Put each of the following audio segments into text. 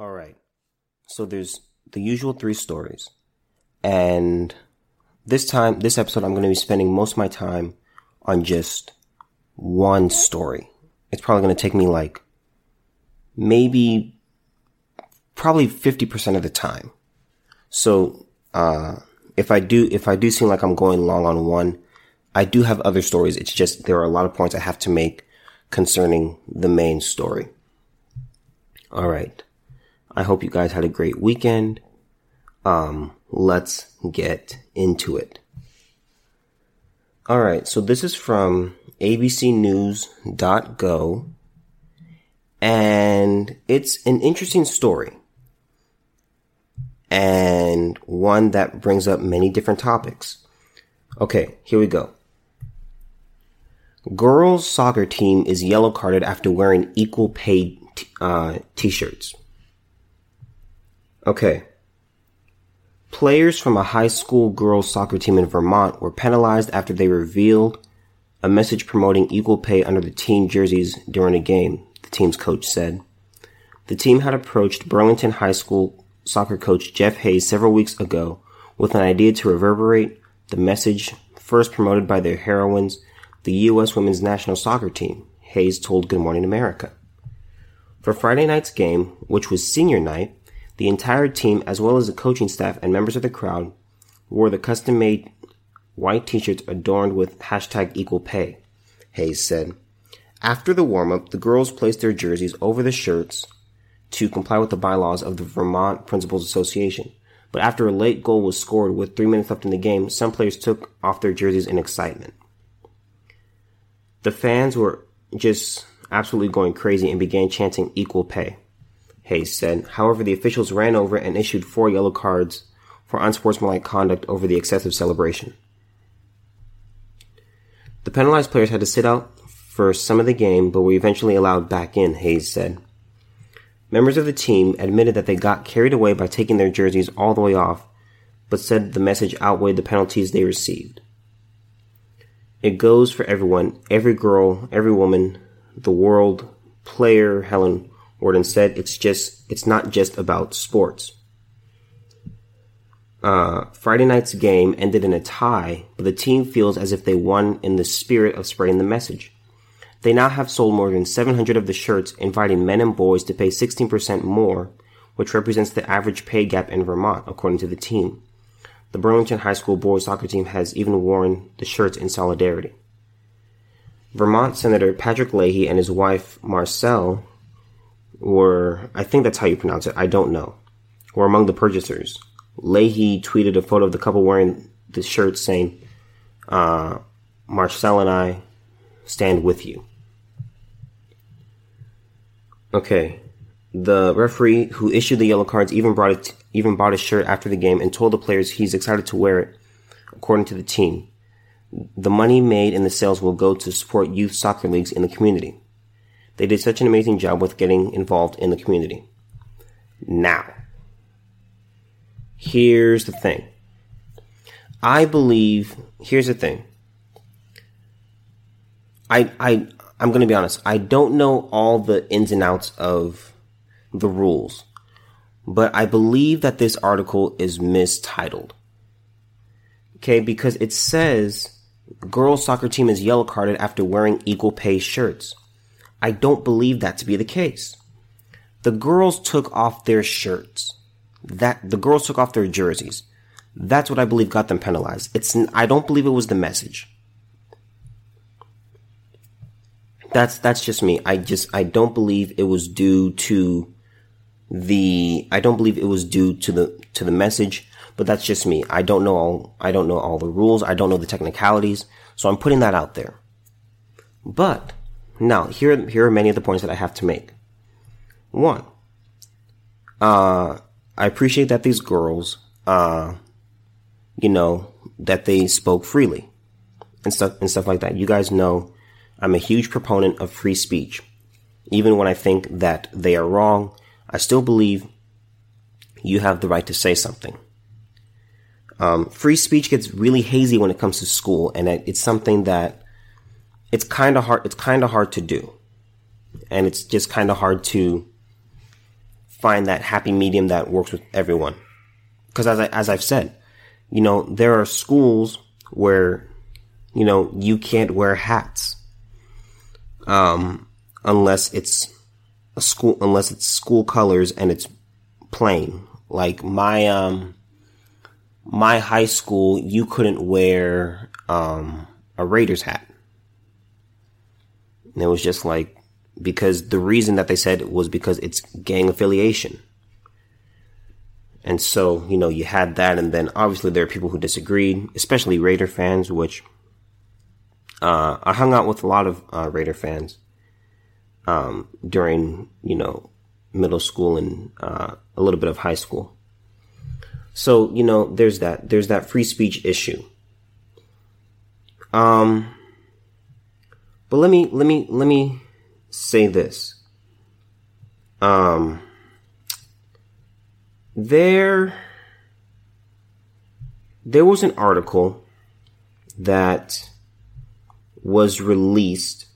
All right. So there's the usual three stories. And this time, this episode, I'm going to be spending most of my time on just one story. It's probably going to take me like maybe probably 50% of the time. So, uh, if I do, if I do seem like I'm going long on one, I do have other stories. It's just there are a lot of points I have to make concerning the main story. All right. I hope you guys had a great weekend. Um, let's get into it. All right. So this is from abcnews.go and it's an interesting story and one that brings up many different topics. Okay, here we go. Girls soccer team is yellow carded after wearing equal pay t- uh, t-shirts. Okay. Players from a high school girls soccer team in Vermont were penalized after they revealed a message promoting equal pay under the team jerseys during a game, the team's coach said. The team had approached Burlington High School soccer coach Jeff Hayes several weeks ago with an idea to reverberate the message first promoted by their heroines, the U.S. women's national soccer team, Hayes told Good Morning America. For Friday night's game, which was senior night, the entire team, as well as the coaching staff and members of the crowd, wore the custom made white t-shirts adorned with hashtag equal pay, Hayes said. After the warm-up, the girls placed their jerseys over the shirts to comply with the bylaws of the Vermont Principals Association. But after a late goal was scored with three minutes left in the game, some players took off their jerseys in excitement. The fans were just absolutely going crazy and began chanting equal pay. Hayes said. However, the officials ran over and issued four yellow cards for unsportsmanlike conduct over the excessive celebration. The penalized players had to sit out for some of the game, but were eventually allowed back in, Hayes said. Members of the team admitted that they got carried away by taking their jerseys all the way off, but said the message outweighed the penalties they received. It goes for everyone, every girl, every woman, the world, player, Helen or instead it's just it's not just about sports. Uh, Friday night's game ended in a tie, but the team feels as if they won in the spirit of spreading the message. They now have sold more than 700 of the shirts, inviting men and boys to pay 16% more, which represents the average pay gap in Vermont, according to the team. The Burlington High School boys soccer team has even worn the shirts in solidarity. Vermont Senator Patrick Leahy and his wife Marcelle were, I think that's how you pronounce it, I don't know, were among the purchasers. Leahy tweeted a photo of the couple wearing the shirt saying, uh, Marcelle and I stand with you. Okay. The referee who issued the yellow cards even brought it, even bought his shirt after the game and told the players he's excited to wear it, according to the team. The money made in the sales will go to support youth soccer leagues in the community. They did such an amazing job with getting involved in the community. Now, here's the thing. I believe, here's the thing. I, I, I'm going to be honest. I don't know all the ins and outs of the rules, but I believe that this article is mistitled. Okay, because it says girls soccer team is yellow carded after wearing equal pay shirts. I don't believe that to be the case. The girls took off their shirts. That the girls took off their jerseys. That's what I believe got them penalized. It's I don't believe it was the message. That's that's just me. I just I don't believe it was due to the I don't believe it was due to the to the message, but that's just me. I don't know all I don't know all the rules. I don't know the technicalities. So I'm putting that out there. But now, here, here are many of the points that I have to make. One, uh, I appreciate that these girls, uh, you know, that they spoke freely and stuff, and stuff like that. You guys know I'm a huge proponent of free speech. Even when I think that they are wrong, I still believe you have the right to say something. Um, free speech gets really hazy when it comes to school, and it's something that it's kind of hard. It's kind of hard to do, and it's just kind of hard to find that happy medium that works with everyone. Because as I, as I've said, you know, there are schools where, you know, you can't wear hats. Um, unless it's a school, unless it's school colors and it's plain. Like my, um, my high school, you couldn't wear, um, a Raiders hat. And it was just like, because the reason that they said was because it's gang affiliation. And so, you know, you had that, and then obviously there are people who disagreed, especially Raider fans, which uh, I hung out with a lot of uh, Raider fans um, during, you know, middle school and uh, a little bit of high school. So, you know, there's that. There's that free speech issue. Um, but let me, let me, let me say this. Um, there, there was an article that was released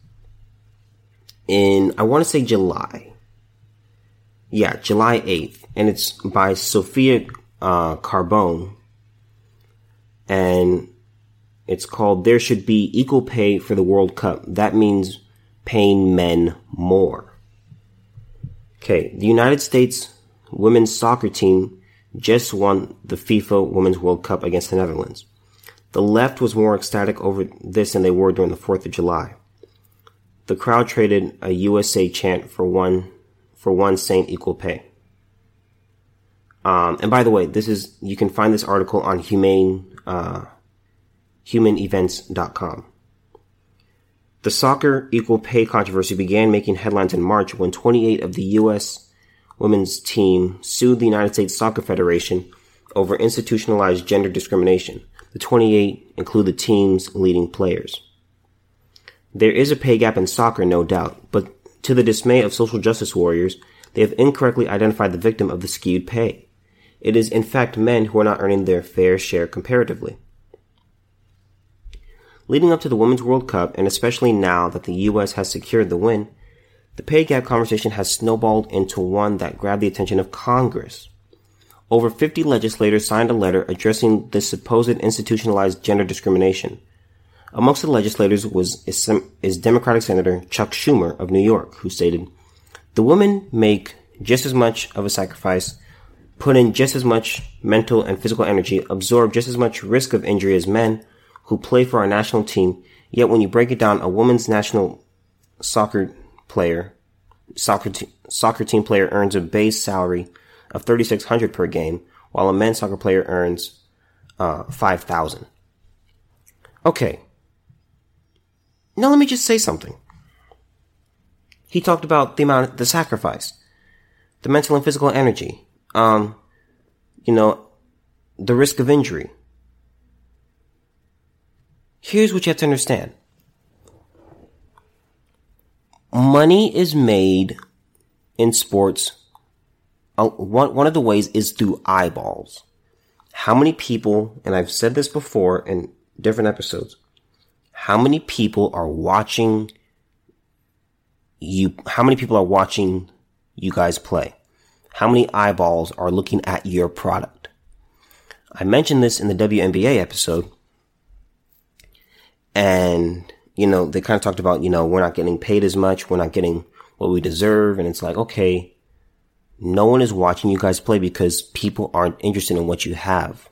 in, I want to say July. Yeah, July 8th. And it's by Sophia uh, Carbone. And it's called There Should Be Equal Pay for the World Cup. That means paying men more. Okay, the United States women's soccer team just won the FIFA Women's World Cup against the Netherlands. The left was more ecstatic over this than they were during the 4th of July. The crowd traded a USA chant for one, for one saying equal pay. Um, and by the way, this is, you can find this article on humane, uh, humanevents.com. The soccer equal pay controversy began making headlines in March when 28 of the U.S. women's team sued the United States Soccer Federation over institutionalized gender discrimination. The 28 include the team's leading players. There is a pay gap in soccer, no doubt, but to the dismay of social justice warriors, they have incorrectly identified the victim of the skewed pay. It is in fact men who are not earning their fair share comparatively. Leading up to the Women's World Cup, and especially now that the U.S. has secured the win, the pay gap conversation has snowballed into one that grabbed the attention of Congress. Over 50 legislators signed a letter addressing the supposed institutionalized gender discrimination. Amongst the legislators was is Democratic Senator Chuck Schumer of New York, who stated, "The women make just as much of a sacrifice, put in just as much mental and physical energy, absorb just as much risk of injury as men, who play for our national team. Yet when you break it down, a women's national soccer player, soccer, te- soccer team player earns a base salary of 3600 per game, while a men's soccer player earns, uh, 5000 Okay. Now let me just say something. He talked about the amount, the sacrifice, the mental and physical energy, um, you know, the risk of injury, Here's what you have to understand. Money is made in sports. Uh, one, one of the ways is through eyeballs. How many people, and I've said this before in different episodes, how many people are watching you, how many people are watching you guys play? How many eyeballs are looking at your product? I mentioned this in the WNBA episode and, you know, they kind of talked about, you know, we're not getting paid as much. We're not getting what we deserve. And it's like, okay, no one is watching you guys play because people aren't interested in what you have.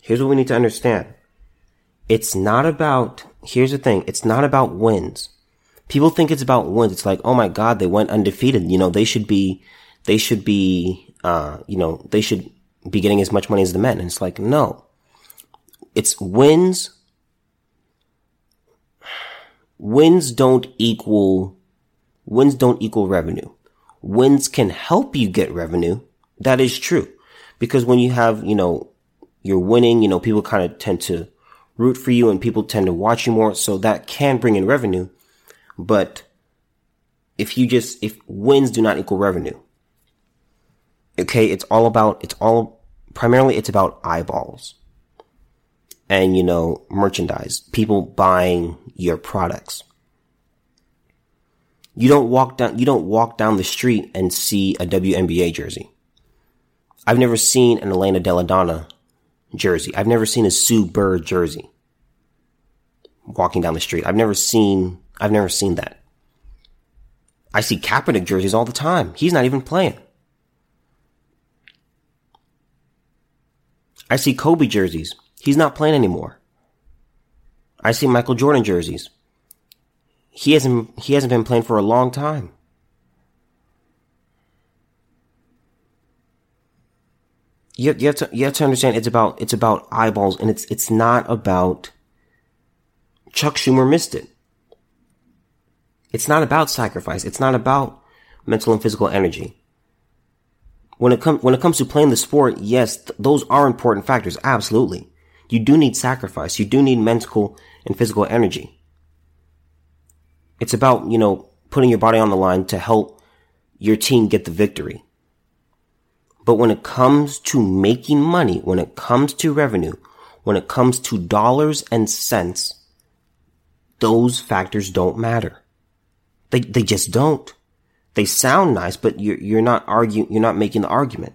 Here's what we need to understand. It's not about, here's the thing. It's not about wins. People think it's about wins. It's like, oh my God, they went undefeated. You know, they should be, they should be, uh, you know, they should be getting as much money as the men. And it's like, no. It's wins wins don't equal, wins don't equal revenue. Wins can help you get revenue. That is true. Because when you have, you know, you're winning, you know, people kind of tend to root for you and people tend to watch you more. So that can bring in revenue. But if you just, if wins do not equal revenue, okay, it's all about, it's all, primarily it's about eyeballs and, you know, merchandise, people buying your products. You don't walk down, you don't walk down the street and see a WNBA jersey. I've never seen an Elena Delle Donne jersey. I've never seen a Sue Bird jersey walking down the street. I've never seen, I've never seen that. I see Kaepernick jerseys all the time. He's not even playing. I see Kobe jerseys. He's not playing anymore. I see Michael Jordan jerseys. He hasn't he hasn't been playing for a long time. You, you have to you have to understand it's about it's about eyeballs and it's it's not about Chuck Schumer missed it. It's not about sacrifice. It's not about mental and physical energy. When it comes when it comes to playing the sport, yes, th- those are important factors. Absolutely. You do need sacrifice. You do need mental and physical energy. It's about, you know, putting your body on the line to help your team get the victory. But when it comes to making money, when it comes to revenue, when it comes to dollars and cents, those factors don't matter. They, they just don't. They sound nice, but you're, you're not arguing, you're not making the argument.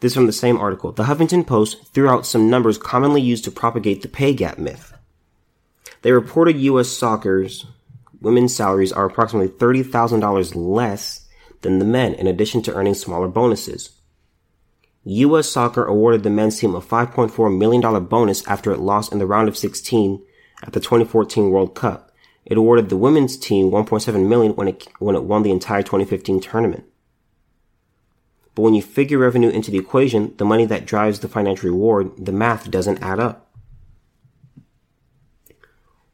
This from the same article. The Huffington Post threw out some numbers commonly used to propagate the pay gap myth. They reported U.S. soccer's women's salaries are approximately $30,000 less than the men, in addition to earning smaller bonuses. U.S. Soccer awarded the men's team a $5.4 million bonus after it lost in the round of 16 at the 2014 World Cup. It awarded the women's team 1.7 million when it, when it won the entire 2015 tournament. But when you figure revenue into the equation, the money that drives the financial reward, the math doesn't add up.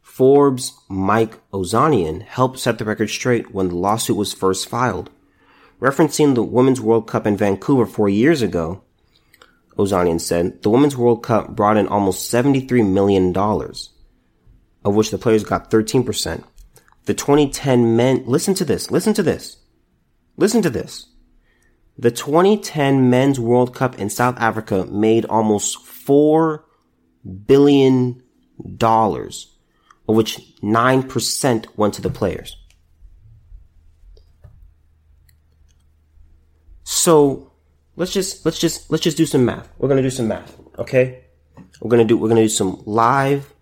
Forbes' Mike Ozanian helped set the record straight when the lawsuit was first filed. Referencing the Women's World Cup in Vancouver four years ago, Ozanian said, the Women's World Cup brought in almost $73 million of which the players got 13%. The 2010 men, listen to this, listen to this, listen to this. The 2010 Men's World Cup in South Africa made almost $4 billion, of which 9% went to the players. So let's just let's just let's just do some math. We're gonna do some math, okay? We're gonna do we're gonna do some live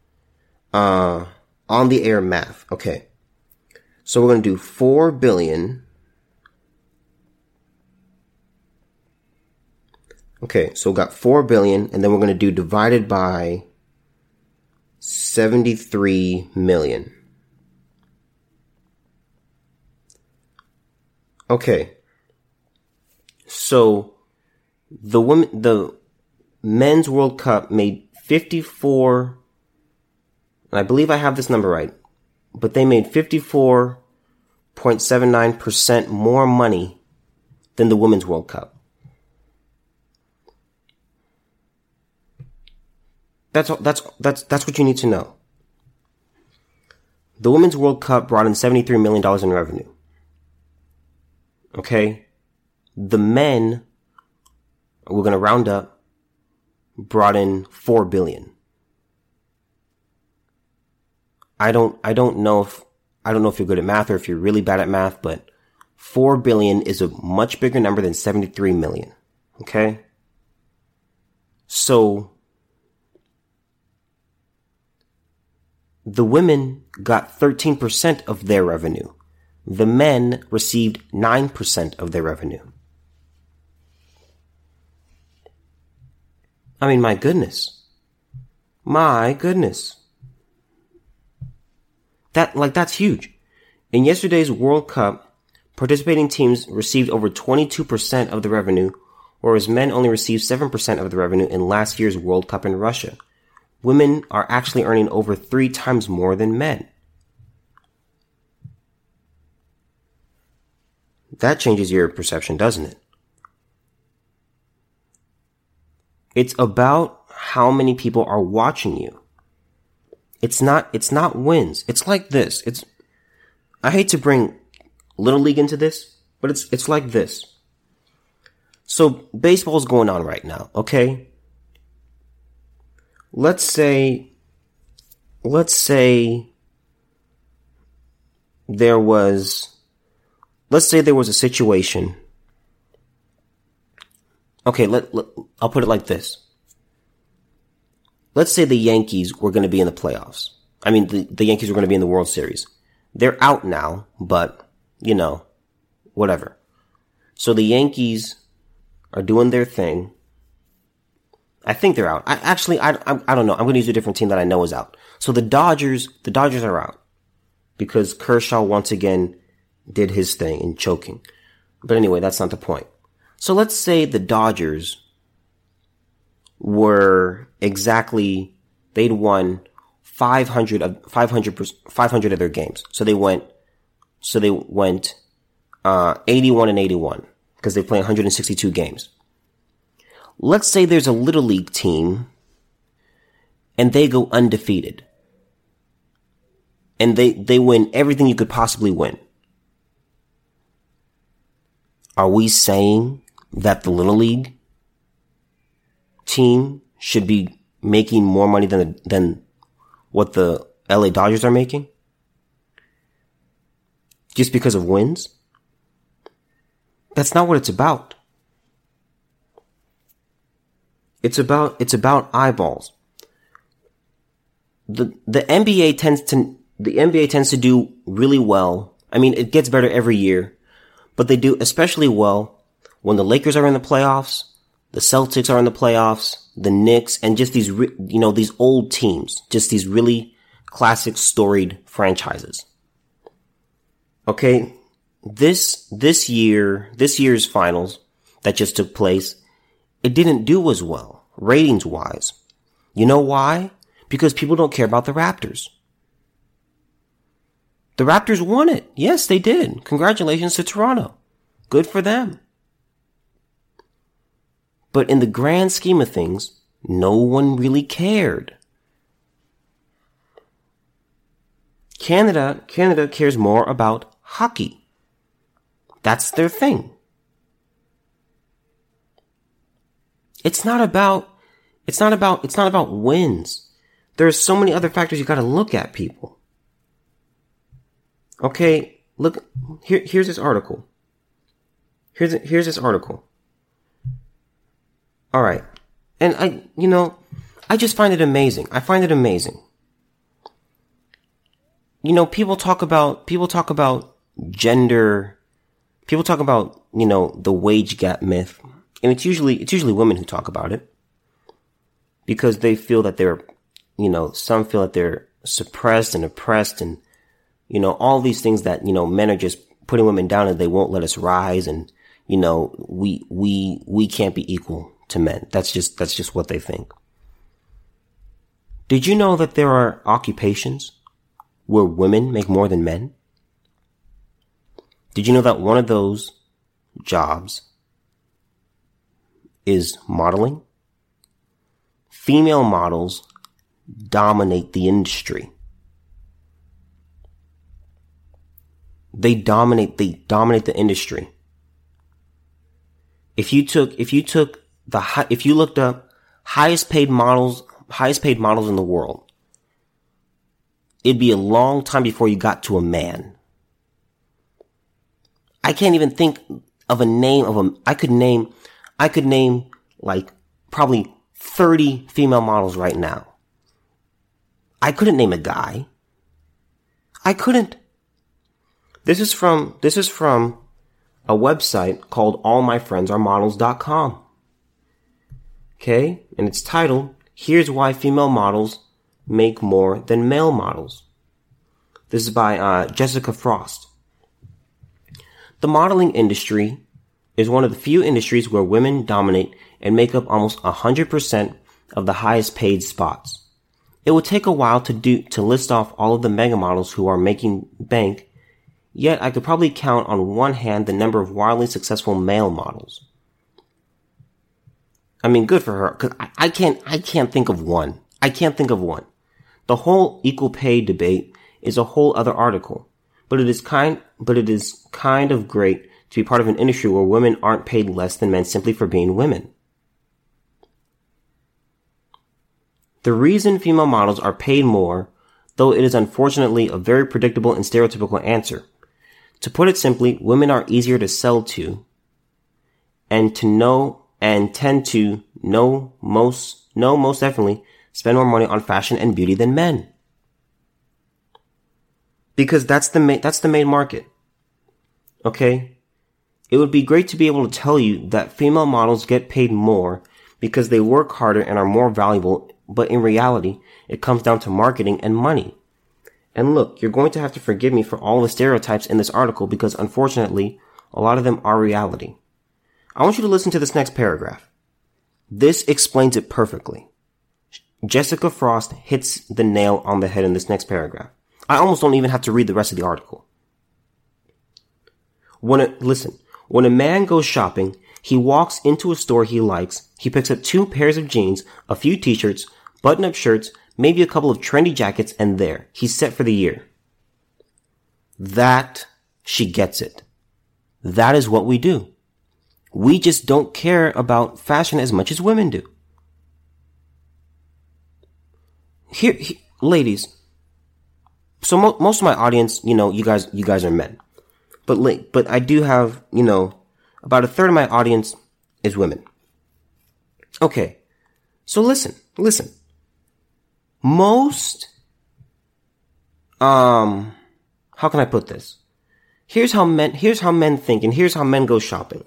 uh, on the air math. Okay. So we're to do 4 billion. Okay, so we got 4 billion, and then we're going to do divided by 73 million. Okay. So the women, the men's World Cup made 54 and I believe I have this number right, but they made 54.79% more money than the Women's World Cup. That's that's that's that's what you need to know. The Women's World Cup brought in $73 million in revenue. Okay? The men, we're gonna round up, brought in 4 billion. I don't, I don't know if, I don't know if you're good at math or if you're really bad at math, but 4 billion is a much bigger number than 73 million. Okay? So, the women got 13% of their revenue. The men received 9% of their revenue. I mean, my goodness. My goodness. That, like, that's huge. In yesterday's World Cup, participating teams received over 22% of the revenue, whereas men only received 7% of the revenue in last year's World Cup in Russia. Women are actually earning over three times more than men. That changes your perception, doesn't it? It's about how many people are watching you. It's not, it's not wins. It's like this. It's, I hate to bring Little League into this, but it's, it's like this. So baseball's going on right now, okay? Let's say, let's say there was, let's say there was a situation. Okay, let, let I'll put it like this. Let's say the Yankees were going to be in the playoffs. I mean, the, the Yankees were going to be in the World Series. They're out now, but, you know, whatever. So the Yankees are doing their thing. I think they're out. I actually, I, I, I don't know. I'm going to use a different team that I know is out. So the Dodgers, the Dodgers are out because Kershaw once again did his thing in choking. But anyway, that's not the point. So let's say the Dodgers were exactly, they'd won 500 of, 500, 500 of their games. So they went, so they went, uh, 81 and 81 because they play 162 games. Let's say there's a little league team and they go undefeated. And they, they win everything you could possibly win. Are we saying that the little league team should be making more money than, than what the LA Dodgers are making? Just because of wins? That's not what it's about. It's about, it's about eyeballs. The, the NBA tends to, the NBA tends to do really well. I mean, it gets better every year, but they do especially well when the Lakers are in the playoffs, the Celtics are in the playoffs, the Knicks, and just these, you know, these old teams, just these really classic storied franchises. Okay. This, this year, this year's finals that just took place, it didn't do as well, ratings wise. You know why? Because people don't care about the Raptors. The Raptors won it. Yes, they did. Congratulations to Toronto. Good for them. But in the grand scheme of things, no one really cared. Canada, Canada cares more about hockey. That's their thing. It's not about, it's not about, it's not about wins. There's so many other factors you gotta look at, people. Okay, look, here, here's this article. Here's, here's this article. All right. And I, you know, I just find it amazing. I find it amazing. You know, people talk about, people talk about gender, people talk about, you know, the wage gap myth. And it's usually, it's usually women who talk about it. Because they feel that they're, you know, some feel that they're suppressed and oppressed and, you know, all these things that, you know, men are just putting women down and they won't let us rise and, you know, we, we, we can't be equal to men. That's just, that's just what they think. Did you know that there are occupations where women make more than men? Did you know that one of those jobs is modeling? Female models dominate the industry. They dominate, they dominate the industry. If you took, if you took the high, if you looked up highest paid models, highest paid models in the world, it'd be a long time before you got to a man. I can't even think of a name of a, I could name, I could name like probably 30 female models right now. I couldn't name a guy. I couldn't. This is from, this is from a website called allmyfriendsaremodels.com. Okay? And it's titled, Here's Why Female Models Make More Than Male Models. This is by uh, Jessica Frost. The modeling industry is one of the few industries where women dominate and make up almost 100% of the highest paid spots. It will take a while to do, to list off all of the mega models who are making bank, yet I could probably count on one hand the number of wildly successful male models. I mean, good for her. Cause I, I can't, I can't think of one. I can't think of one. The whole equal pay debate is a whole other article, but it is kind, but it is kind of great to be part of an industry where women aren't paid less than men simply for being women. The reason female models are paid more though it is unfortunately a very predictable and stereotypical answer. To put it simply, women are easier to sell to and to know and tend to know most, know most definitely spend more money on fashion and beauty than men. Because that's the main, that's the main market. Okay? It would be great to be able to tell you that female models get paid more because they work harder and are more valuable, but in reality, it comes down to marketing and money. And look, you're going to have to forgive me for all the stereotypes in this article because unfortunately, a lot of them are reality. I want you to listen to this next paragraph. This explains it perfectly. Jessica Frost hits the nail on the head in this next paragraph. I almost don't even have to read the rest of the article. When a, listen, when a man goes shopping, he walks into a store he likes, he picks up two pairs of jeans, a few t-shirts, button-up shirts, maybe a couple of trendy jackets, and there, he's set for the year. That, she gets it. That is what we do. We just don't care about fashion as much as women do. Here, here ladies, so mo- most of my audience, you know, you guys, you guys are men, but but I do have, you know, about a third of my audience is women. Okay. So listen, listen. Most, um, how can I put this? Here's how men, here's how men think and here's how men go shopping.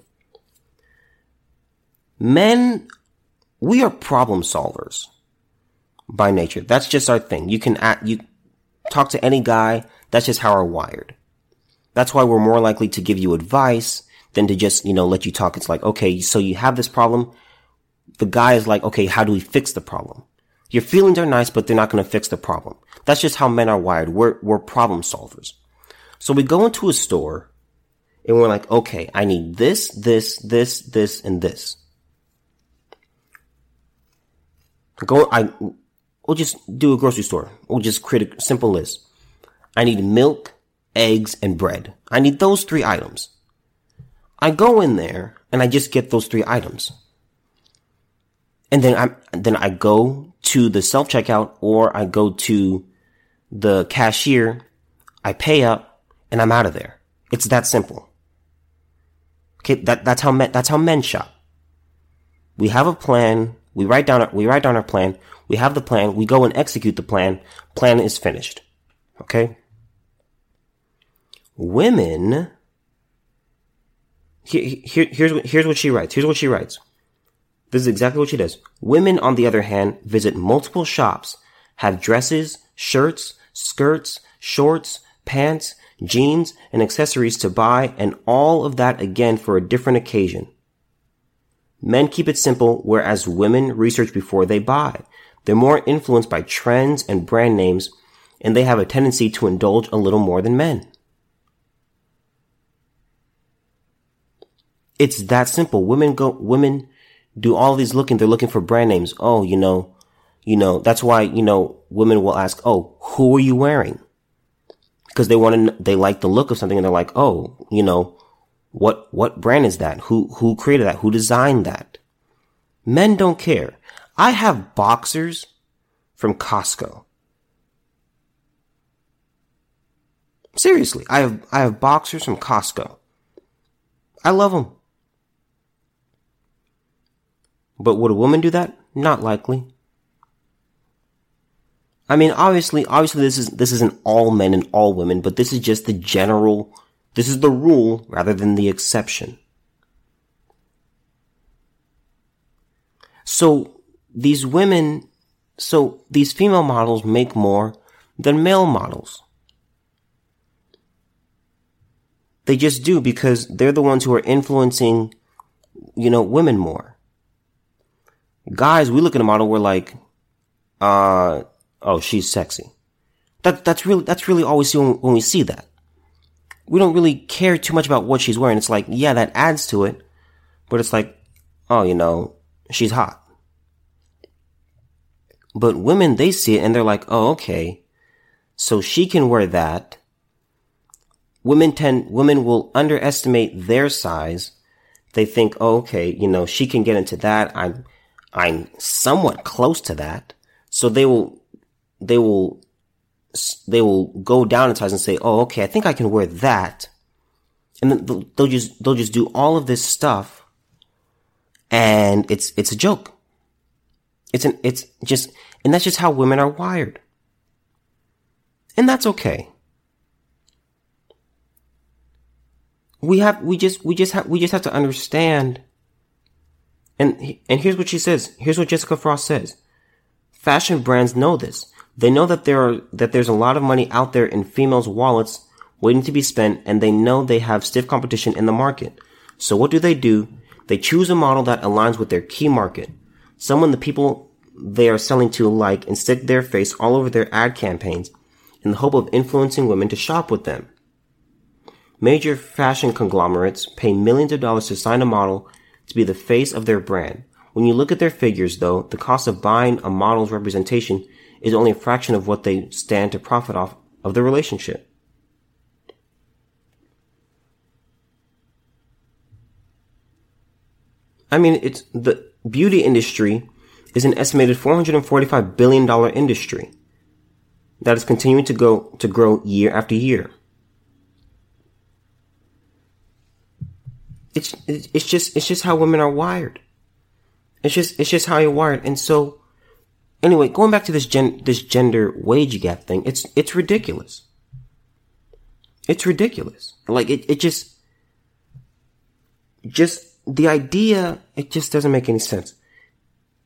Men, we are problem solvers by nature. That's just our thing. You can act, you talk to any guy. That's just how we're wired. That's why we're more likely to give you advice than to just, you know, let you talk. It's like, okay, so you have this problem. The guy is like, okay, how do we fix the problem? Your feelings are nice, but they're not going to fix the problem. That's just how men are wired. We're, we're problem solvers. So we go into a store and we're like, okay, I need this, this, this, this, and this. Go, I, we'll just do a grocery store. We'll just create a simple list. I need milk, eggs, and bread. I need those three items. I go in there and I just get those three items. And then I then I go to the self checkout or I go to the cashier, I pay up, and I'm out of there. It's that simple. Okay, that that's how men that's how men shop. We have a plan. We write down our, we write down our plan. We have the plan. We go and execute the plan. Plan is finished. Okay. Women here, here, here's, here's what she writes. Here's what she writes. This is exactly what she does. Women, on the other hand, visit multiple shops, have dresses, shirts, skirts, shorts, pants, jeans, and accessories to buy, and all of that again for a different occasion. Men keep it simple, whereas women research before they buy. They're more influenced by trends and brand names, and they have a tendency to indulge a little more than men. It's that simple. Women go, women do all these looking. They're looking for brand names. Oh, you know, you know, that's why, you know, women will ask, Oh, who are you wearing? Because they want to, they like the look of something and they're like, Oh, you know, what, what brand is that? Who, who created that? Who designed that? Men don't care. I have boxers from Costco. Seriously, I have, I have boxers from Costco. I love them. But would a woman do that? Not likely. I mean, obviously, obviously this is, this isn't all men and all women, but this is just the general, this is the rule rather than the exception. So these women, so these female models make more than male models. They just do because they're the ones who are influencing, you know, women more guys, we look at a model, we're like, uh, oh, she's sexy. That, that's really, that's really all we see when, when we see that. We don't really care too much about what she's wearing. It's like, yeah, that adds to it, but it's like, oh, you know, she's hot. But women, they see it and they're like, oh, okay. So she can wear that. Women tend, women will underestimate their size. They think, oh, okay, you know, she can get into that. I'm, I'm somewhat close to that. So they will, they will they will go down in size and say, "Oh, okay, I think I can wear that," and then they'll, just they'll just do all of this stuff, and it's it's a joke. It's an it's just and that's just how women are wired, and that's okay. We have we just we just have we just have to understand. And and here's what she says. Here's what Jessica Frost says. Fashion brands know this. They know that there are, that there's a lot of money out there in females' wallets waiting to be spent and they know they have stiff competition in the market. So what do they do? They choose a model that aligns with their key market. Someone the people they are selling to like and stick their face all over their ad campaigns in the hope of influencing women to shop with them. Major fashion conglomerates pay millions of dollars to sign a model to be the face of their brand. When you look at their figures though, the cost of buying a model's representation is only a fraction of what they stand to profit off of the relationship. I mean, it's the beauty industry is an estimated $445 billion industry that is continuing to go, to grow year after year. It's, it's just, it's just how women are wired. It's just, it's just how you're wired. And so, Anyway, going back to this gen, this gender wage gap thing, it's, it's ridiculous. It's ridiculous. Like, it, it just, just, the idea, it just doesn't make any sense.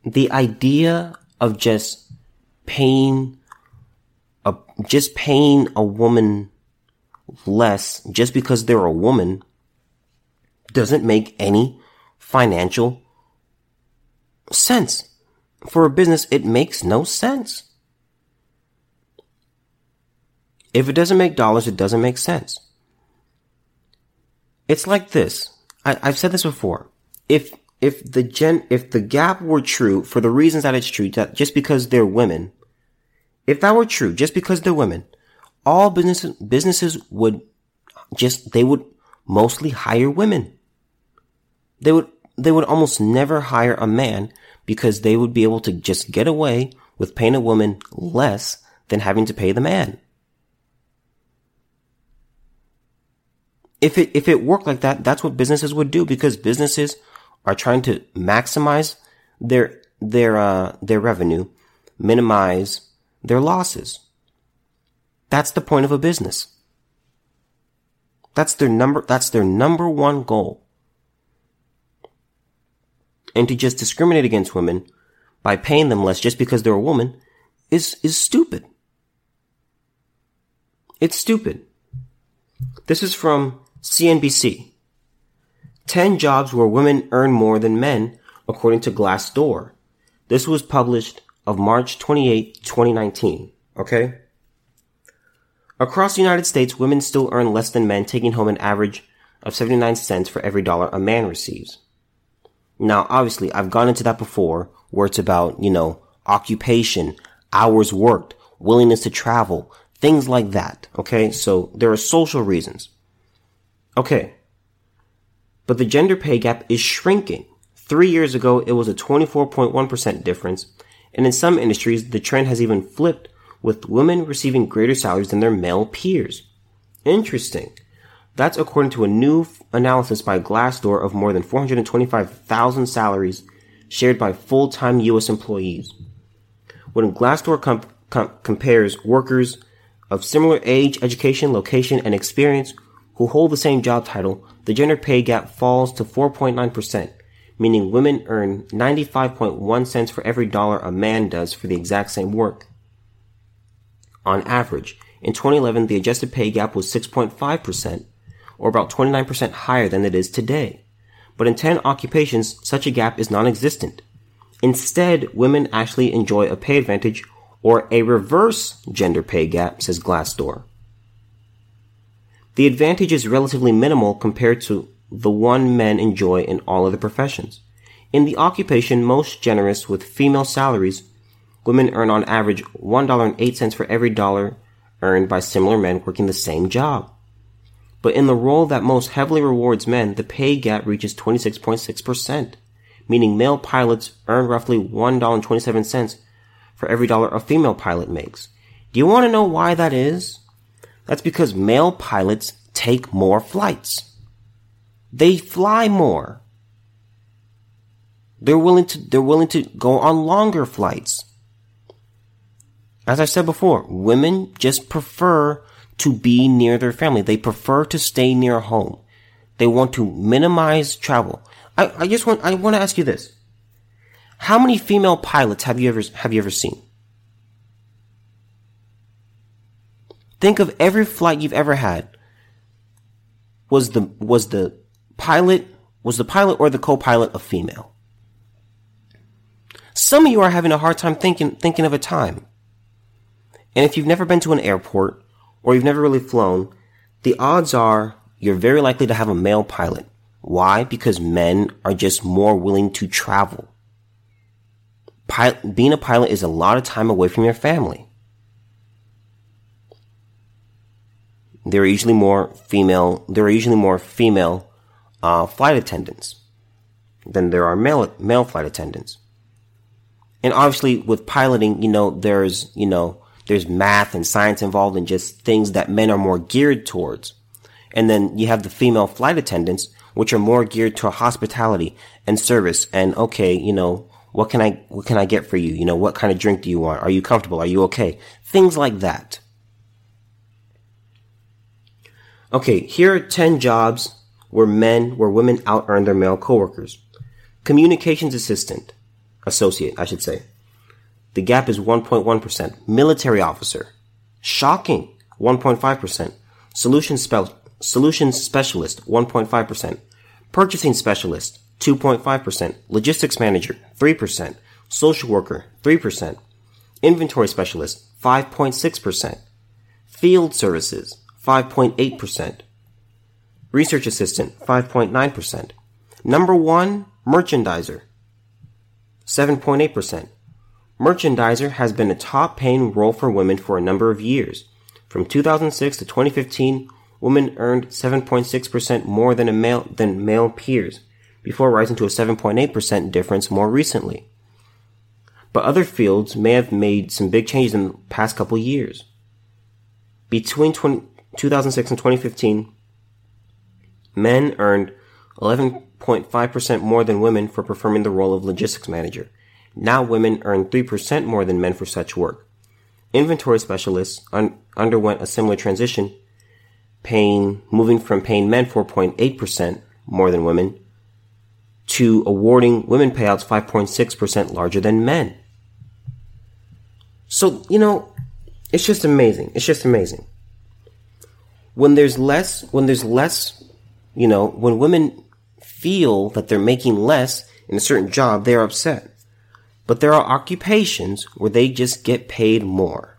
The idea of just paying a, just paying a woman less just because they're a woman doesn't make any financial sense for a business, it makes no sense. If it doesn't make dollars, it doesn't make sense. It's like this. I, have said this before. If, if the gen, if the gap were true for the reasons that it's true, that just because they're women, if that were true, just because they're women, all businesses, businesses would just, they would mostly hire women. They would, they would almost never hire a man because they would be able to just get away with paying a woman less than having to pay the man. If it, if it worked like that, that's what businesses would do because businesses are trying to maximize their, their, uh, their revenue, minimize their losses. That's the point of a business. That's their number, that's their number one goal and to just discriminate against women by paying them less just because they're a woman is, is stupid. It's stupid. This is from CNBC. 10 jobs where women earn more than men, according to Glassdoor. This was published of March 28, 2019. Okay? Across the United States, women still earn less than men, taking home an average of 79 cents for every dollar a man receives. Now, obviously, I've gone into that before where it's about, you know, occupation, hours worked, willingness to travel, things like that. Okay. So there are social reasons. Okay. But the gender pay gap is shrinking. Three years ago, it was a 24.1% difference. And in some industries, the trend has even flipped with women receiving greater salaries than their male peers. Interesting. That's according to a new analysis by Glassdoor of more than 425,000 salaries shared by full-time U.S. employees. When Glassdoor com- com- compares workers of similar age, education, location, and experience who hold the same job title, the gender pay gap falls to 4.9%, meaning women earn 95.1 cents for every dollar a man does for the exact same work. On average, in 2011, the adjusted pay gap was 6.5%, or about 29% higher than it is today. But in 10 occupations, such a gap is non-existent. Instead, women actually enjoy a pay advantage or a reverse gender pay gap, says Glassdoor. The advantage is relatively minimal compared to the one men enjoy in all other professions. In the occupation most generous with female salaries, women earn on average $1.08 for every dollar earned by similar men working the same job. But in the role that most heavily rewards men, the pay gap reaches 26.6%, meaning male pilots earn roughly $1.27 for every dollar a female pilot makes. Do you want to know why that is? That's because male pilots take more flights. They fly more. They're willing to, they're willing to go on longer flights. As I said before, women just prefer to be near their family. They prefer to stay near home. They want to minimize travel. I, I just want, I want to ask you this. How many female pilots have you ever, have you ever seen? Think of every flight you've ever had. Was the, was the pilot, was the pilot or the co-pilot a female? Some of you are having a hard time thinking, thinking of a time. And if you've never been to an airport or you've never really flown, the odds are you're very likely to have a male pilot. Why? Because men are just more willing to travel. Being a pilot is a lot of time away from your family. There are usually more female. There are usually more female uh, flight attendants than there are male male flight attendants. And obviously, with piloting, you know, there's you know there's math and science involved in just things that men are more geared towards. And then you have the female flight attendants, which are more geared to hospitality and service. And okay, you know, what can I, what can I get for you? You know, what kind of drink do you want? Are you comfortable? Are you okay? Things like that. Okay, here are 10 jobs where men, where women out earn their male coworkers. Communications assistant, associate, I should say. The gap is 1.1%. Military officer. Shocking. 1.5%. Solution Solutions Specialist, 1.5%. Purchasing Specialist, 2.5%. Logistics Manager, 3%. Social Worker, 3%. Inventory Specialist, 5.6%. Field Services, 5.8%. Research Assistant, 5.9%. Number one, Merchandiser, 7.8%. Merchandiser has been a top paying role for women for a number of years. From 2006 to 2015, women earned 7.6% more than male than male peers, before rising to a 7.8% difference more recently. But other fields may have made some big changes in the past couple years. Between 20, 2006 and 2015, men earned 11.5% more than women for performing the role of logistics manager. Now women earn 3% more than men for such work. Inventory specialists un- underwent a similar transition paying, moving from paying men 4.8% more than women to awarding women payouts 5.6% larger than men. So, you know, it's just amazing. It's just amazing. When there's less, when there's less, you know, when women feel that they're making less in a certain job, they're upset. But there are occupations where they just get paid more.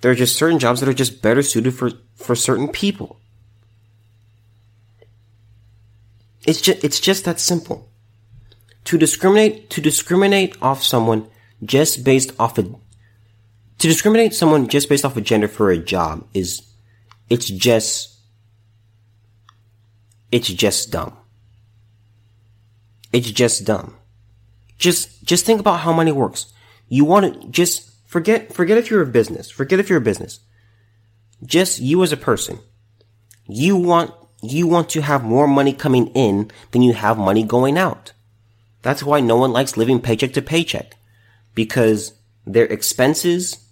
There are just certain jobs that are just better suited for, for certain people. It's just, it's just that simple. To discriminate, to discriminate off someone just based off a, to discriminate someone just based off a gender for a job is, it's just, it's just dumb. It's just dumb. Just, just think about how money works. You want to just Forget, forget if you're a business. Forget if you're a business. Just you as a person. You want, you want to have more money coming in than you have money going out. That's why no one likes living paycheck to paycheck. Because their expenses,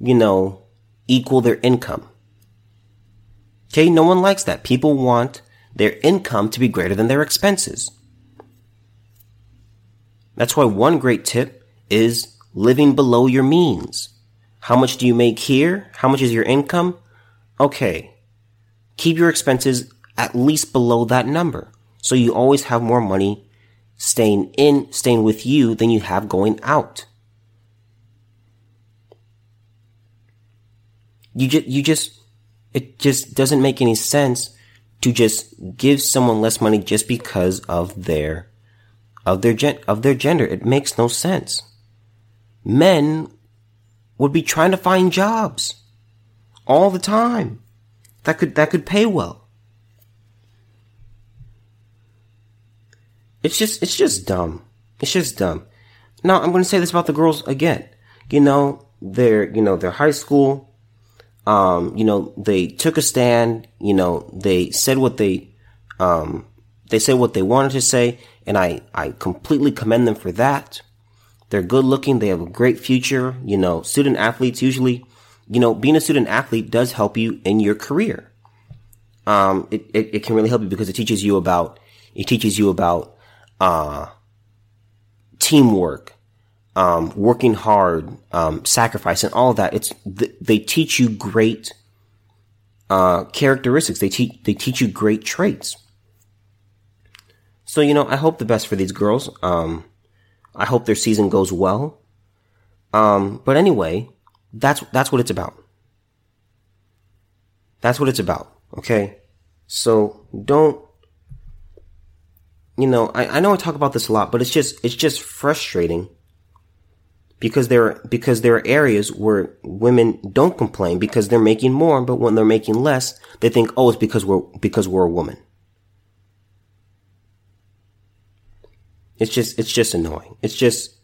you know, equal their income. Okay, no one likes that. People want their income to be greater than their expenses. That's why one great tip is living below your means. How much do you make here? How much is your income? Okay. Keep your expenses at least below that number. So you always have more money staying in, staying with you than you have going out. You just, you just, it just doesn't make any sense to just give someone less money just because of their, of their gen, of their gender. It makes no sense men would be trying to find jobs all the time that could that could pay well. It's just it's just dumb. It's just dumb. Now I'm going to say this about the girls again. You know, they're, you know, they're high school. Um, you know, they took a stand, you know, they said what they, um, they said what they wanted to say, and I, I completely commend them for that. They're good looking. They have a great future. You know, student athletes usually, you know, being a student athlete does help you in your career. Um, it, it, it can really help you because it teaches you about, it teaches you about, uh, teamwork, um, working hard, um, sacrifice and all that. It's, th- they teach you great, uh, characteristics. They teach, they teach you great traits. So, you know, I hope the best for these girls. Um, I hope their season goes well. Um, but anyway, that's, that's what it's about. That's what it's about. Okay. So don't, you know, I, I know I talk about this a lot, but it's just, it's just frustrating because there, are, because there are areas where women don't complain because they're making more, but when they're making less, they think, oh, it's because we're, because we're a woman. It's just, it's just annoying. It's just,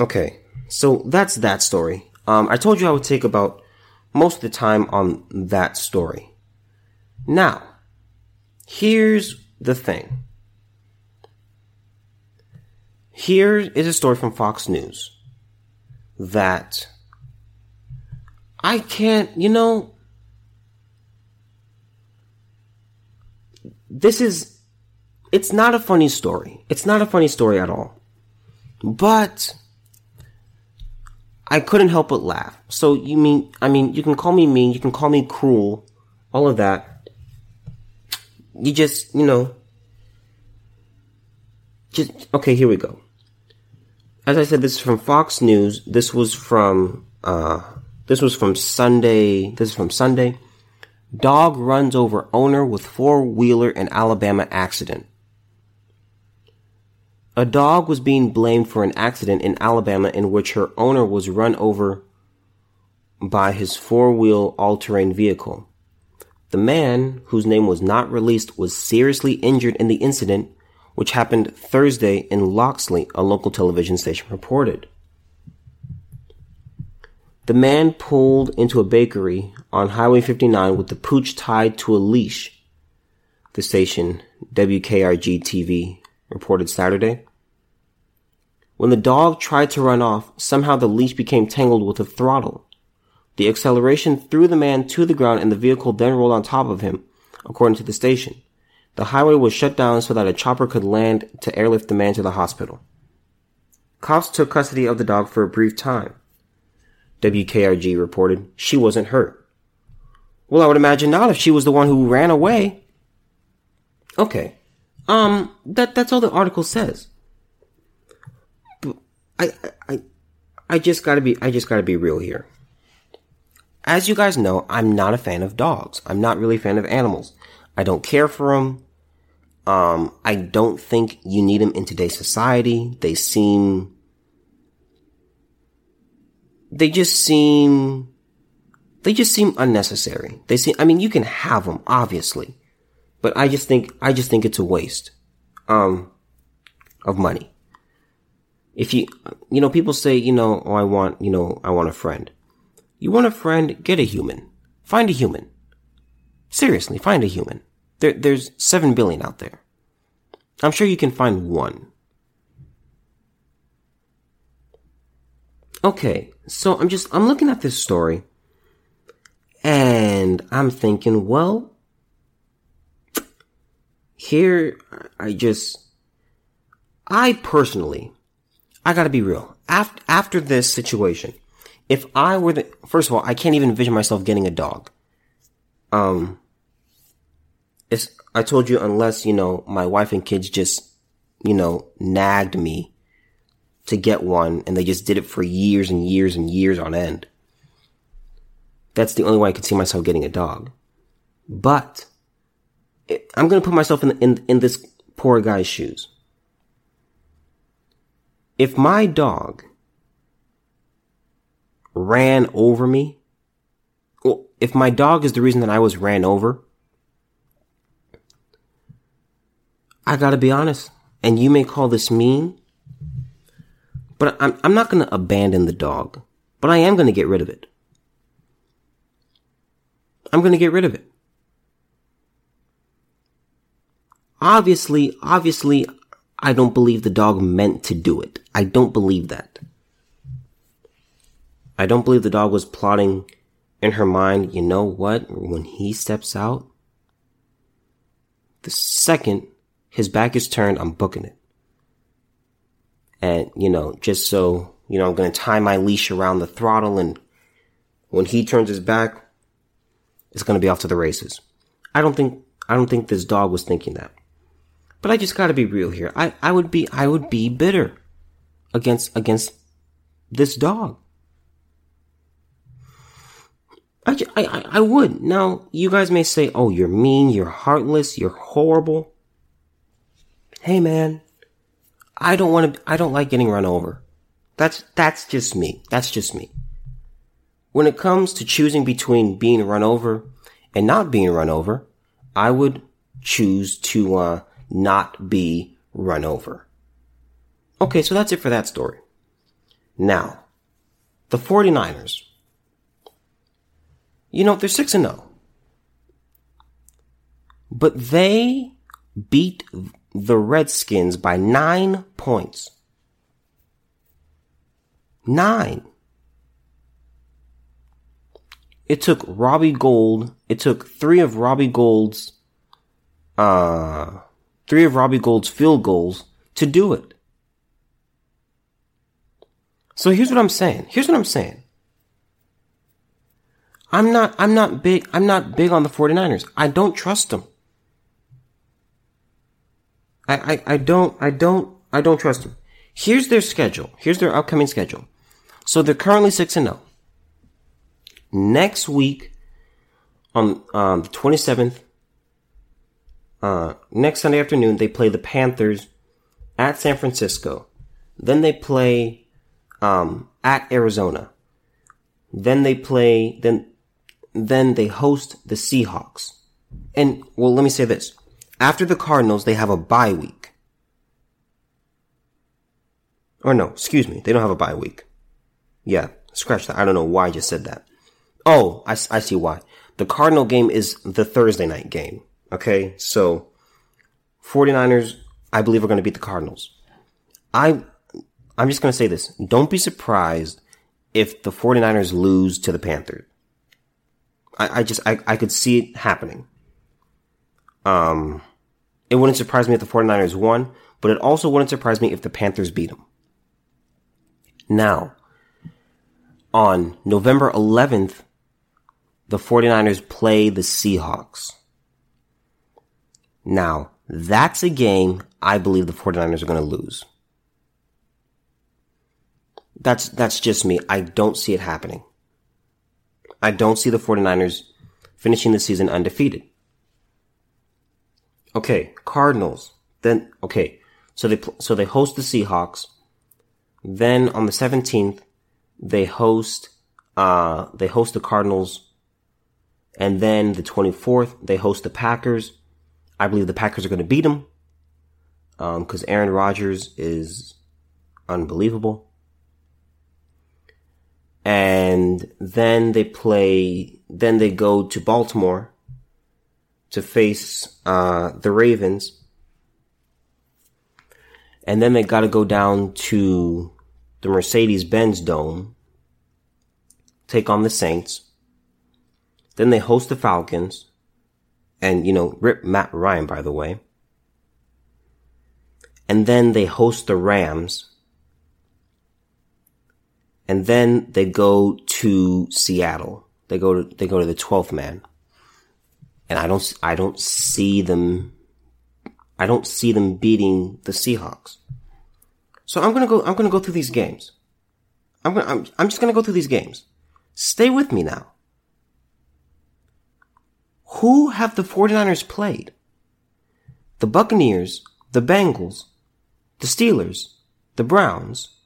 okay. So that's that story. Um, I told you I would take about most of the time on that story. Now, here's the thing. Here is a story from Fox News that I can't, you know, this is it's not a funny story. It's not a funny story at all. But I couldn't help but laugh. So you mean, I mean, you can call me mean, you can call me cruel, all of that. You just, you know, just, okay, here we go. As I said, this is from Fox News. This was from, uh, this was from Sunday. This is from Sunday. Dog runs over owner with four wheeler in Alabama accident. A dog was being blamed for an accident in Alabama in which her owner was run over by his four wheel all terrain vehicle. The man, whose name was not released, was seriously injured in the incident, which happened Thursday in Loxley, a local television station reported. The man pulled into a bakery on Highway 59 with the pooch tied to a leash, the station WKRG TV reported Saturday. When the dog tried to run off, somehow the leash became tangled with the throttle. The acceleration threw the man to the ground and the vehicle then rolled on top of him, according to the station. The highway was shut down so that a chopper could land to airlift the man to the hospital. Cops took custody of the dog for a brief time. WKRG reported she wasn't hurt. Well, I would imagine not if she was the one who ran away. Okay. Um, that, that's all the article says. But I, I, I just gotta be, I just gotta be real here. As you guys know, I'm not a fan of dogs. I'm not really a fan of animals. I don't care for them. Um, I don't think you need them in today's society. They seem, they just seem, they just seem unnecessary. They seem, I mean, you can have them, obviously. But I just think, I just think it's a waste, um, of money. If you, you know, people say, you know, oh, I want, you know, I want a friend. You want a friend? Get a human. Find a human. Seriously, find a human. There, there's seven billion out there. I'm sure you can find one. Okay, so I'm just, I'm looking at this story and I'm thinking, well, here, I just, I personally, I gotta be real. After, after this situation, if I were the, first of all, I can't even envision myself getting a dog. Um, it's, I told you unless, you know, my wife and kids just, you know, nagged me to get one and they just did it for years and years and years on end. That's the only way I could see myself getting a dog. But I'm going to put myself in, in, in this poor guy's shoes. If my dog ran over me, well, if my dog is the reason that I was ran over, I gotta be honest, and you may call this mean, but I'm, I'm not gonna abandon the dog. But I am to get rid of it. I'm to get rid of it. Obviously, obviously, I don't believe the dog meant to do it. I don't believe that. I don't believe the dog was plotting in her mind, you know what? When he steps out, the second his back is turned, I'm booking it. And, you know, just so, you know, I'm going to tie my leash around the throttle and when he turns his back, it's going to be off to the races. I don't think, I don't think this dog was thinking that. But I just gotta be real here. I, I would be, I would be bitter against, against this dog. I, I, I would. Now, you guys may say, oh, you're mean, you're heartless, you're horrible. Hey man, I don't want to, I don't like getting run over. That's, that's just me. That's just me. When it comes to choosing between being run over and not being run over, I would choose to, uh, not be run over. Okay, so that's it for that story. Now, the 49ers. You know, they're 6 and 0. But they beat the Redskins by 9 points. 9. It took Robbie Gould, it took 3 of Robbie Gould's uh three of Robbie Gould's field goals to do it. So here's what I'm saying. Here's what I'm saying. I'm not, I'm not big, I'm not big on the 49ers. I don't trust them. I, I, I don't, I don't, I don't trust them. Here's their schedule. Here's their upcoming schedule. So they're currently 6 and 0. Next week, on um, the 27th, uh, next Sunday afternoon, they play the Panthers at San Francisco. Then they play um, at Arizona. Then they play. Then then they host the Seahawks. And well, let me say this: after the Cardinals, they have a bye week. Or no, excuse me, they don't have a bye week. Yeah, scratch that. I don't know why I just said that. Oh, I, I see why. The Cardinal game is the Thursday night game. Okay, so 49ers, I believe, are going to beat the Cardinals. I, I'm just going to say this. Don't be surprised if the 49ers lose to the Panthers. I, I just, I, I could see it happening. Um, it wouldn't surprise me if the 49ers won, but it also wouldn't surprise me if the Panthers beat them. Now, on November 11th, the 49ers play the Seahawks. Now, that's a game I believe the 49ers are going to lose. That's, that's just me. I don't see it happening. I don't see the 49ers finishing the season undefeated. Okay, Cardinals. Then, okay. So they, so they host the Seahawks. Then on the 17th, they host, uh, they host the Cardinals. And then the 24th, they host the Packers. I believe the Packers are going to beat them because um, Aaron Rodgers is unbelievable. And then they play, then they go to Baltimore to face uh, the Ravens. And then they got to go down to the Mercedes Benz Dome, take on the Saints. Then they host the Falcons and, you know, rip Matt Ryan, by the way. And then they host the Rams. And then they go to Seattle. They go to, they go to the 12th man. And I don't, I don't see them, I don't see them beating the Seahawks. So I'm gonna go, I'm gonna go through these games. I'm gonna, I'm, I'm just gonna go through these games. Stay with me now. Who have the 49ers played? The Buccaneers, the Bengals, the Steelers, the Browns,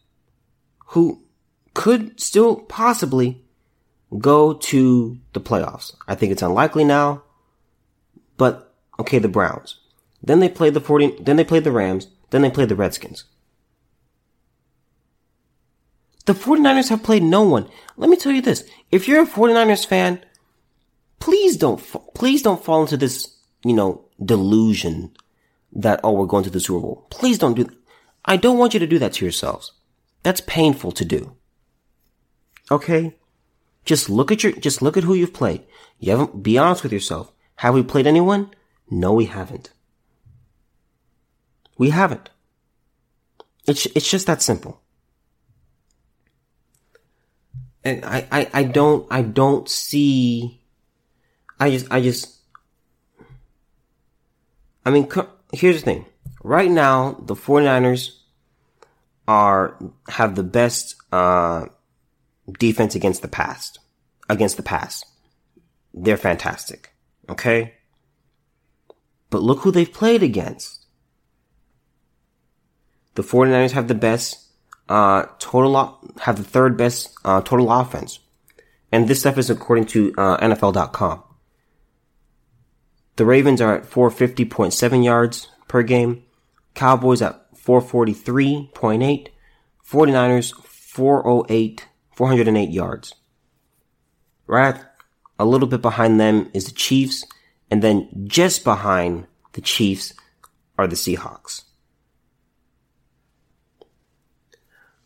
who could still possibly go to the playoffs. I think it's unlikely now, but okay, the Browns. Then they played the 40, then they played the Rams, then they played the Redskins. The 49ers have played no one. Let me tell you this. If you're a 49ers fan, please don't, please don't fall into this, you know, delusion that, oh, we're going to the Super Bowl. Please don't do, that. I don't want you to do that to yourselves. That's painful to do. Okay? Just look at your, just look at who you've played. You haven't, be honest with yourself. Have we played anyone? No, we haven't. We haven't. It's, it's just that simple. And I, I, I don't, I don't see, I just, I just, I mean, here's the thing. Right now, the 49ers are, have the best, uh, defense against the past, against the pass. They're fantastic. Okay? But look who they've played against. The 49ers have the best, uh, total, have the third best, uh, total offense. And this stuff is according to, uh, NFL.com. The Ravens are at 450.7 yards per game. Cowboys at 443.8. 49ers 408 408 yards. Right a little bit behind them is the Chiefs, and then just behind the Chiefs are the Seahawks.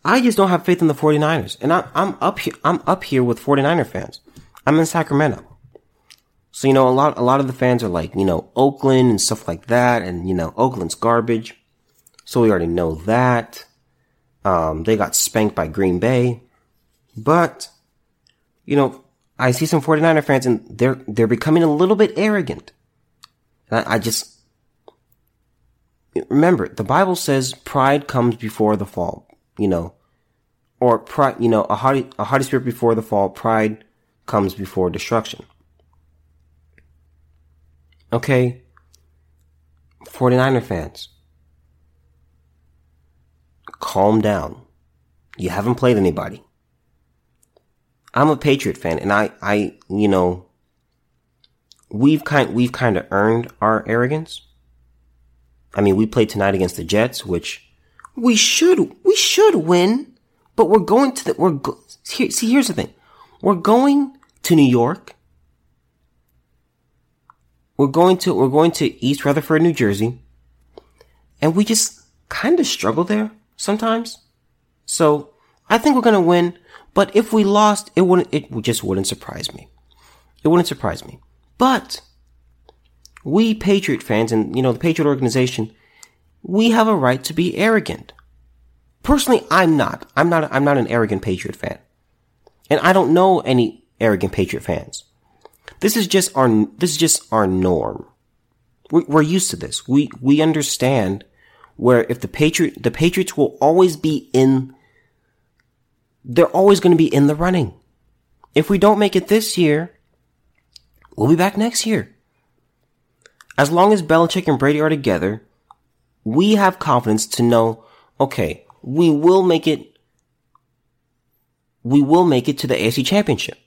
I just don't have faith in the 49ers. And I, am up here, I'm up here with 49er fans. I'm in Sacramento. So, you know, a lot, a lot of the fans are like, you know, Oakland and stuff like that. And, you know, Oakland's garbage. So we already know that. Um, they got spanked by Green Bay. But, you know, I see some 49er fans and they're, they're becoming a little bit arrogant. I, I just, remember, the Bible says pride comes before the fall, you know, or pride, you know, a haughty, a haughty spirit before the fall, pride comes before destruction. Okay. 49er fans. Calm down. You haven't played anybody. I'm a Patriot fan and I, I, you know, we've kind, we've kind of earned our arrogance. I mean, we played tonight against the Jets, which we should, we should win, but we're going to the, we're, go, see, here's the thing. We're going to New York. We're going to, we're going to East Rutherford, New Jersey. And we just kind of struggle there sometimes. So I think we're going to win. But if we lost, it wouldn't, it just wouldn't surprise me. It wouldn't surprise me. But we Patriot fans and, you know, the Patriot organization, we have a right to be arrogant. Personally, I'm not. I'm not, I'm not an arrogant Patriot fan. And I don't know any arrogant Patriot fans. This is just our, this is just our norm. We're used to this. We, we understand where if the Patriot, the Patriots will always be in they're always going to be in the running. If we don't make it this year, we'll be back next year. As long as Belichick and Brady are together, we have confidence to know, okay, we will make it, we will make it to the AFC championship.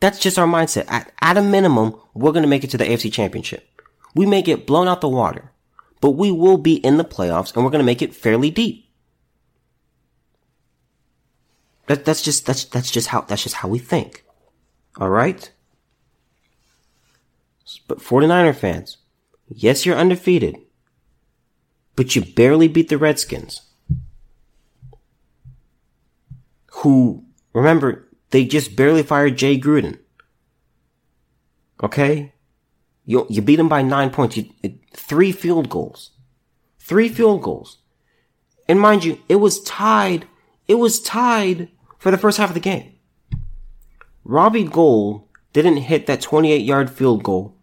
That's just our mindset. At, at a minimum, we're going to make it to the AFC championship. We may get blown out the water, but we will be in the playoffs and we're going to make it fairly deep. That, that's just, that's, that's just how, that's just how we think. Alright? But 49er fans, yes, you're undefeated, but you barely beat the Redskins. Who, remember, they just barely fired Jay Gruden. Okay? You, you beat them by nine points. You, three field goals. Three field goals. And mind you, it was tied, it was tied for the first half of the game. Robbie Gould didn't hit that 28 yard field goal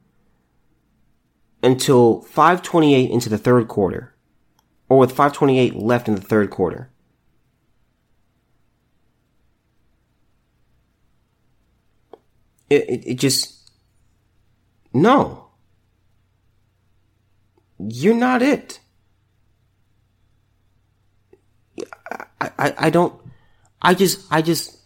until 528 into the third quarter, or with 528 left in the third quarter. It, it, it just, no. You're not it. I, I, I don't, I just, I just,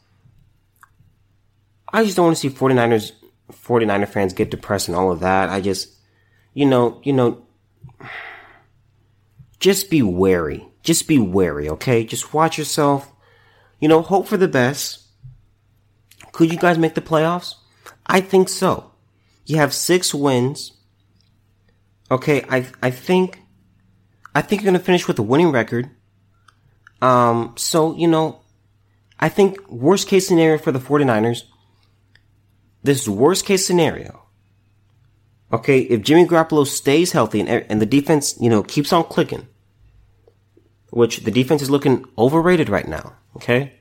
I just don't want to see 49ers, 49er fans get depressed and all of that. I just, you know, you know, just be wary. Just be wary, okay? Just watch yourself. you know, hope for the best. Could you guys make the playoffs? I think so. You have six wins. Okay, I I think I think you're gonna finish with a winning record. Um, so you know, I think worst case scenario for the 49ers. This is worst case scenario. Okay, if Jimmy Garoppolo stays healthy and, and the defense, you know, keeps on clicking, which the defense is looking overrated right now. Okay.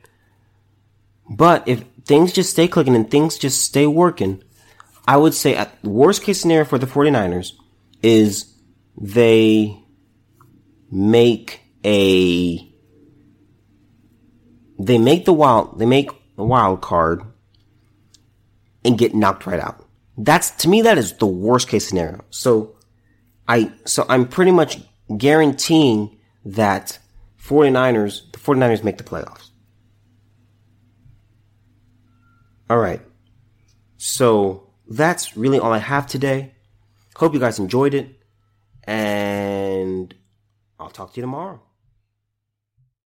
But if things just stay clicking and things just stay working, I would say at worst case scenario for the 49ers is they make a they make the wild they make the wild card and get knocked right out. That's to me that is the worst case scenario. So I so I'm pretty much guaranteeing that 49ers the 49ers make the playoffs. All right. So that's really all I have today. Hope you guys enjoyed it and I'll talk to you tomorrow.